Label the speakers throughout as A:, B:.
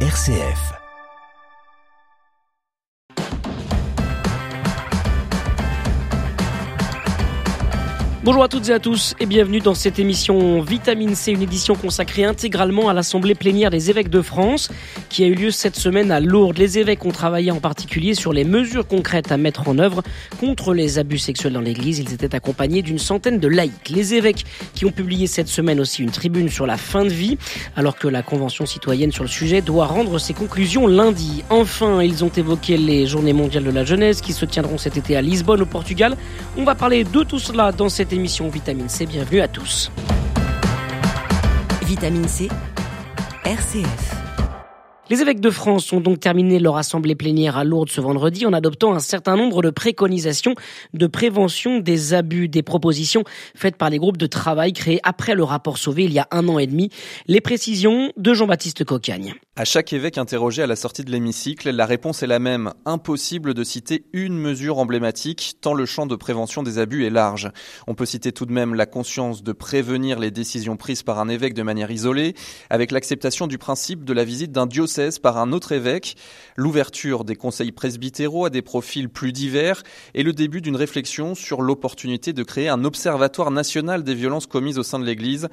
A: RCF.
B: Bonjour à toutes et à tous et bienvenue dans cette émission Vitamine C, une édition consacrée intégralement à l'Assemblée plénière des évêques de France qui a eu lieu cette semaine à Lourdes. Les évêques ont travaillé en particulier sur les mesures concrètes à mettre en œuvre contre les abus sexuels dans l'Église. Ils étaient accompagnés d'une centaine de laïcs. Les évêques qui ont publié cette semaine aussi une tribune sur la fin de vie alors que la Convention citoyenne sur le sujet doit rendre ses conclusions lundi. Enfin, ils ont évoqué les journées mondiales de la jeunesse qui se tiendront cet été à Lisbonne au Portugal. On va parler de tout cela dans cette émission Vitamine C. Bienvenue à tous.
A: Vitamine C, RCF.
B: Les évêques de France ont donc terminé leur assemblée plénière à Lourdes ce vendredi en adoptant un certain nombre de préconisations de prévention des abus, des propositions faites par les groupes de travail créés après le rapport Sauvé il y a un an et demi. Les précisions de Jean-Baptiste Cocagne.
C: À chaque évêque interrogé à la sortie de l'hémicycle, la réponse est la même. Impossible de citer une mesure emblématique, tant le champ de prévention des abus est large. On peut citer tout de même la conscience de prévenir les décisions prises par un évêque de manière isolée, avec l'acceptation du principe de la visite d'un diocèse par un autre évêque, l'ouverture des conseils presbytéraux à des profils plus divers et le début d'une réflexion sur l'opportunité de créer un observatoire national des violences commises au sein de l'Église.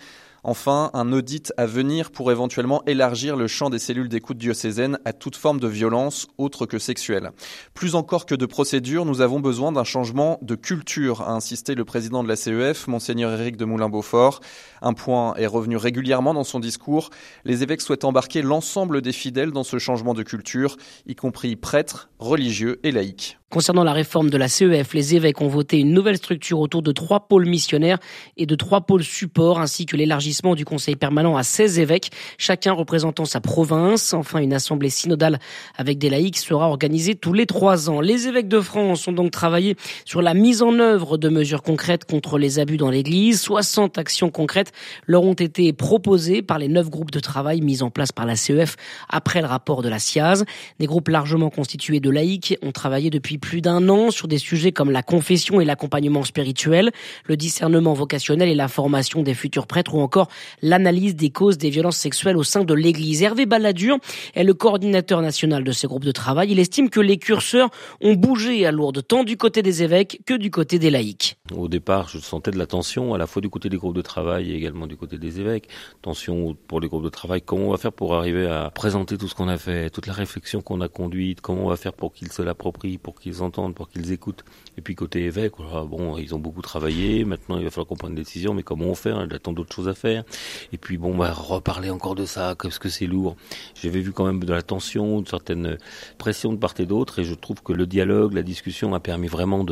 C: Enfin, un audit à venir pour éventuellement élargir le champ des cellules d'écoute diocésaines à toute forme de violence autre que sexuelle. Plus encore que de procédures, nous avons besoin d'un changement de culture, a insisté le président de la CEF, monseigneur Éric de Moulin-Beaufort. Un point est revenu régulièrement dans son discours. Les évêques souhaitent embarquer l'ensemble des fidèles dans ce changement de culture, y compris prêtres, religieux et laïcs.
B: Concernant la réforme de la CEF, les évêques ont voté une nouvelle structure autour de trois pôles missionnaires et de trois pôles supports, ainsi que l'élargissement du conseil permanent à 16 évêques, chacun représentant sa province. Enfin, une assemblée synodale avec des laïcs sera organisée tous les trois ans. Les évêques de France ont donc travaillé sur la mise en œuvre de mesures concrètes contre les abus dans l'Église. 60 actions concrètes leur ont été proposées par les neuf groupes de travail mis en place par la CEF après le rapport de la SIAZ. Des groupes largement constitués de laïcs ont travaillé depuis plus d'un an sur des sujets comme la confession et l'accompagnement spirituel, le discernement vocationnel et la formation des futurs prêtres ou encore l'analyse des causes des violences sexuelles au sein de l'Église. Hervé Balladur est le coordinateur national de ces groupes de travail. Il estime que les curseurs ont bougé à Lourdes, tant du côté des évêques que du côté des laïcs.
D: Au départ, je sentais de la tension, à la fois du côté des groupes de travail et également du côté des évêques. Tension pour les groupes de travail, comment on va faire pour arriver à présenter tout ce qu'on a fait, toute la réflexion qu'on a conduite, comment on va faire pour qu'ils se l'approprient, pour qu'ils entendent, pour qu'ils écoutent. Et puis côté évêque, bon, ils ont beaucoup travaillé. Maintenant, il va falloir qu'on prenne une décision. Mais comment on fait Il y a tant d'autres choses à faire. Et puis bon, bah, reparler encore de ça, parce que c'est lourd. J'avais vu quand même de la tension, une certaine pression de part et d'autre. Et je trouve que le dialogue, la discussion a permis vraiment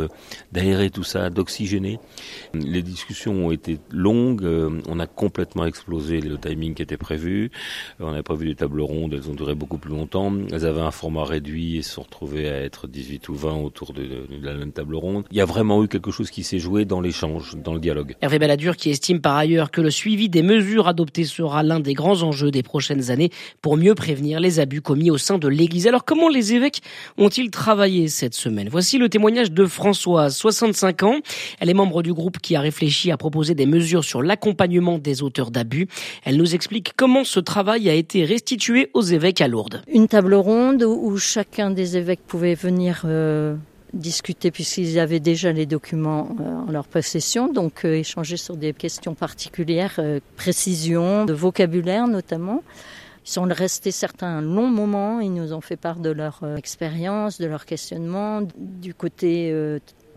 D: d'aérer tout ça, d'oxygéner. Les discussions ont été longues. On a complètement explosé le timing qui était prévu. On n'avait pas vu des tables rondes. Elles ont duré beaucoup plus longtemps. Elles avaient un format réduit et se sont retrouvées à être 18 ou 20 autour de, de, la même table ronde. Il y a vraiment eu quelque chose qui s'est joué dans l'échange, dans le dialogue.
B: Hervé Balladur qui estime par ailleurs que le suivi des mesures adoptées sera l'un des grands enjeux des prochaines années pour mieux prévenir les abus commis au sein de l'Église. Alors comment les évêques ont-ils travaillé cette semaine? Voici le témoignage de Françoise, 65 ans. Elle est membre du groupe qui a réfléchi à proposer des mesures sur l'accompagnement des auteurs d'abus. Elle nous explique comment ce travail a été restitué aux évêques à Lourdes.
E: Une table ronde où chacun des évêques pouvait venir euh, discuter puisqu'ils avaient déjà les documents euh, en leur possession, donc euh, échanger sur des questions particulières, euh, précision, de vocabulaire notamment. Ils sont restés certains longs moments, ils nous ont fait part de leur expérience, de leur questionnement, du côté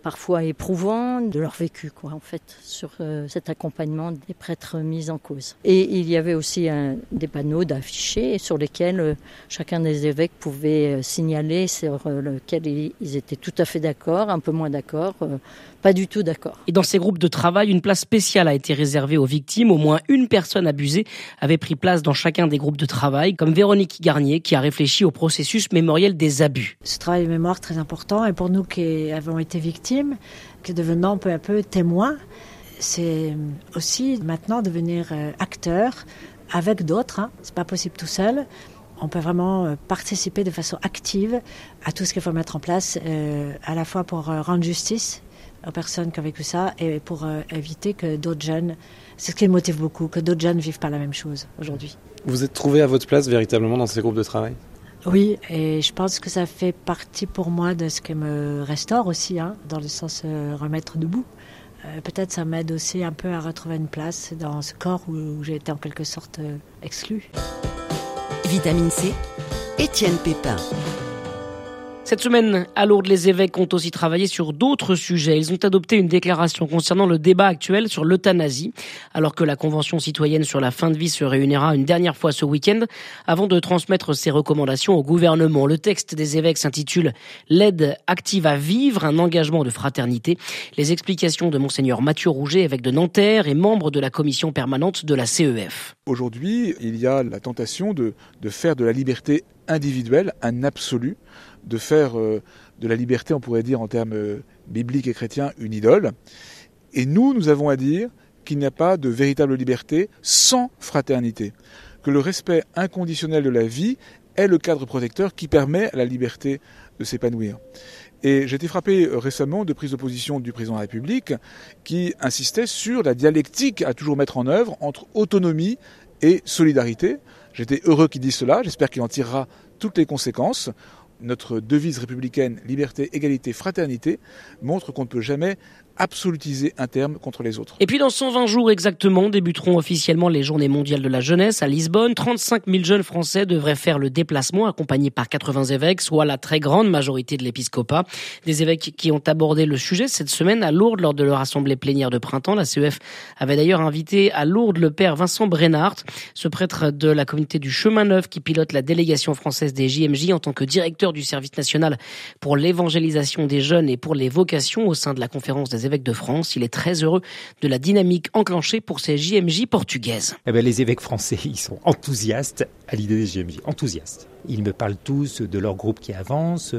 E: parfois éprouvant de leur vécu, quoi, en fait, sur euh, cet accompagnement des prêtres mis en cause. Et il y avait aussi des panneaux d'affichés sur lesquels euh, chacun des évêques pouvait euh, signaler sur lequel ils, étaient tout à fait d'accord, un peu moins d'accord, pas du tout d'accord.
B: Et dans ces groupes de travail, une place spéciale a été réservée aux victimes. Au moins une personne abusée avait pris place dans chacun des groupes de travail, comme Véronique Garnier, qui a réfléchi au processus mémoriel des abus.
F: Ce travail de mémoire très important, et pour nous qui avons été victimes, que devenant peu à peu témoins, c'est aussi maintenant devenir euh, acteur avec d'autres. Hein. C'est pas possible tout seul. On peut vraiment euh, participer de façon active à tout ce qu'il faut mettre en place, euh, à la fois pour rendre justice aux personnes qui ont vécu ça et pour euh, éviter que d'autres jeunes, c'est ce qui me motive beaucoup, que d'autres jeunes vivent pas la même chose aujourd'hui.
G: Vous êtes trouvé à votre place véritablement dans ces groupes de travail?
F: Oui, et je pense que ça fait partie pour moi de ce qui me restaure aussi, hein, dans le sens euh, remettre debout. Euh, Peut-être ça m'aide aussi un peu à retrouver une place dans ce corps où, où j'ai été en quelque sorte euh, exclue.
A: Vitamine C, Étienne Pépin.
B: Cette semaine, à Lourdes, les évêques ont aussi travaillé sur d'autres sujets. Ils ont adopté une déclaration concernant le débat actuel sur l'euthanasie, alors que la Convention citoyenne sur la fin de vie se réunira une dernière fois ce week-end, avant de transmettre ses recommandations au gouvernement. Le texte des évêques s'intitule L'aide active à vivre, un engagement de fraternité. Les explications de Monseigneur Mathieu Rouget, évêque de Nanterre et membre de la commission permanente de la CEF.
H: Aujourd'hui, il y a la tentation de, de faire de la liberté individuelle un absolu, de faire euh, de la liberté, on pourrait dire en termes euh, bibliques et chrétiens, une idole. Et nous, nous avons à dire qu'il n'y a pas de véritable liberté sans fraternité, que le respect inconditionnel de la vie est le cadre protecteur qui permet à la liberté de s'épanouir. Et j'ai été frappé euh, récemment de prise de position du président de la République qui insistait sur la dialectique à toujours mettre en œuvre entre autonomie et solidarité. J'étais heureux qu'il dise cela, j'espère qu'il en tirera toutes les conséquences. Notre devise républicaine, liberté, égalité, fraternité, montre qu'on ne peut jamais absolutiser un terme contre les autres.
B: Et puis dans 120 jours exactement débuteront officiellement les journées mondiales de la jeunesse à Lisbonne. 35 000 jeunes français devraient faire le déplacement accompagnés par 80 évêques, soit la très grande majorité de l'épiscopat. Des évêques qui ont abordé le sujet cette semaine à Lourdes lors de leur assemblée plénière de printemps. La CEF avait d'ailleurs invité à Lourdes le père Vincent Brennart, ce prêtre de la communauté du Chemin Neuf qui pilote la délégation française des JMJ en tant que directeur du service national pour l'évangélisation des jeunes et pour les vocations au sein de la conférence des évêques de France. Il est très heureux de la dynamique enclenchée pour ces JMJ portugaises.
I: Eh ben, les évêques français, ils sont enthousiastes à l'idée des JMJ, enthousiastes. Ils me parlent tous de leur groupe qui avance.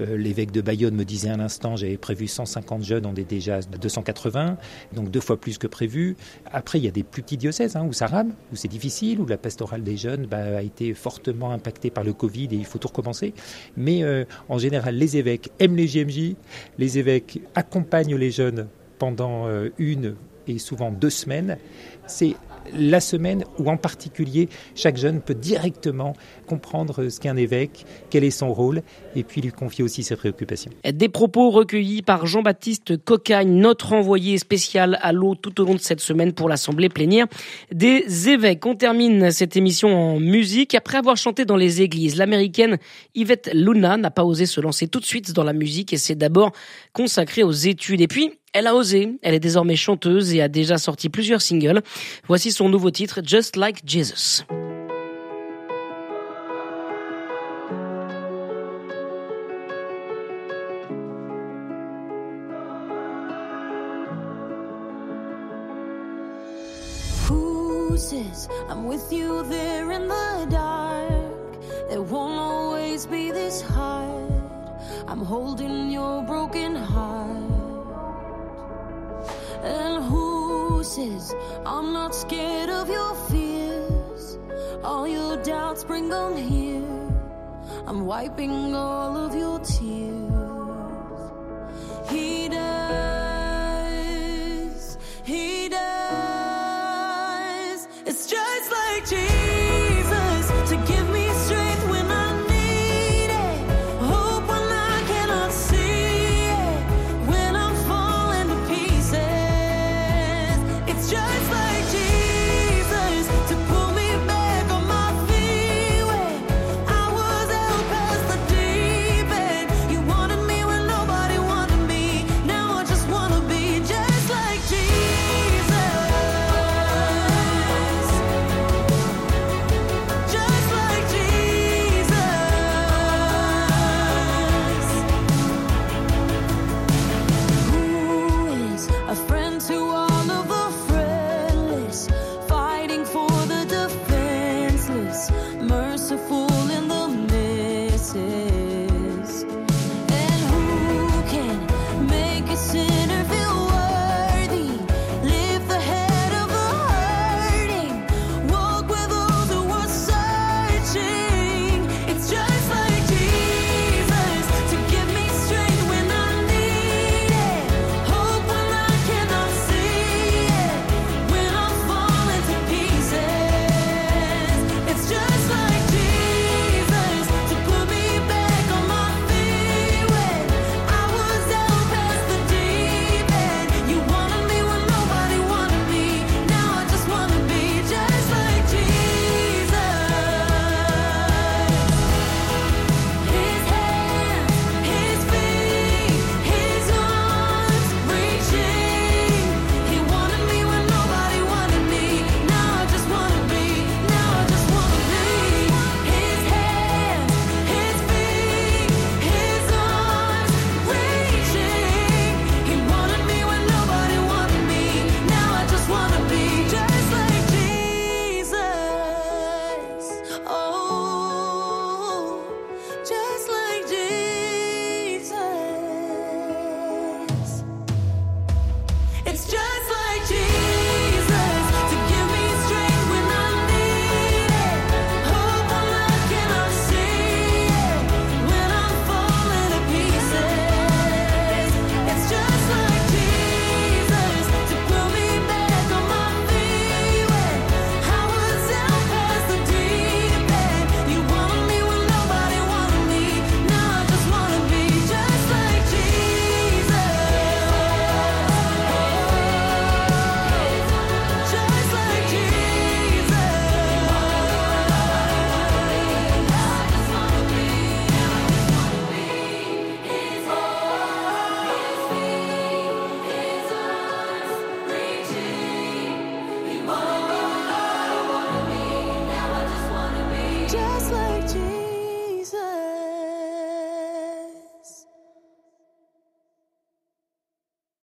I: Euh, L'évêque de Bayonne me disait un instant, j'avais prévu 150 jeunes, on est déjà à 280, donc deux fois plus que prévu. Après, il y a des plus petits diocèses où ça rame, où c'est difficile, où la pastorale des jeunes bah, a été fortement impactée par le Covid et il faut tout recommencer. Mais euh, en général, les évêques aiment les JMJ, les évêques accompagnent les jeunes pendant euh, une et souvent deux semaines. C'est la semaine où en particulier chaque jeune peut directement comprendre ce qu'est un évêque, quel est son rôle, et puis lui confier aussi ses préoccupations.
B: Des propos recueillis par Jean-Baptiste Cocagne, notre envoyé spécial à l'eau tout au long de cette semaine pour l'Assemblée plénière des évêques. On termine cette émission en musique. Après avoir chanté dans les églises, l'américaine Yvette Luna n'a pas osé se lancer tout de suite dans la musique et s'est d'abord consacrée aux études. Et puis, elle a osé, elle est désormais chanteuse et a déjà sorti plusieurs singles. Voici son nouveau titre, Just Like Jesus.
J: I'm with you there in the dark? It won't always be this hard. I'm holding your broken heart. And who says I'm not scared of your fears? All your doubts bring them here. I'm wiping all of your tears.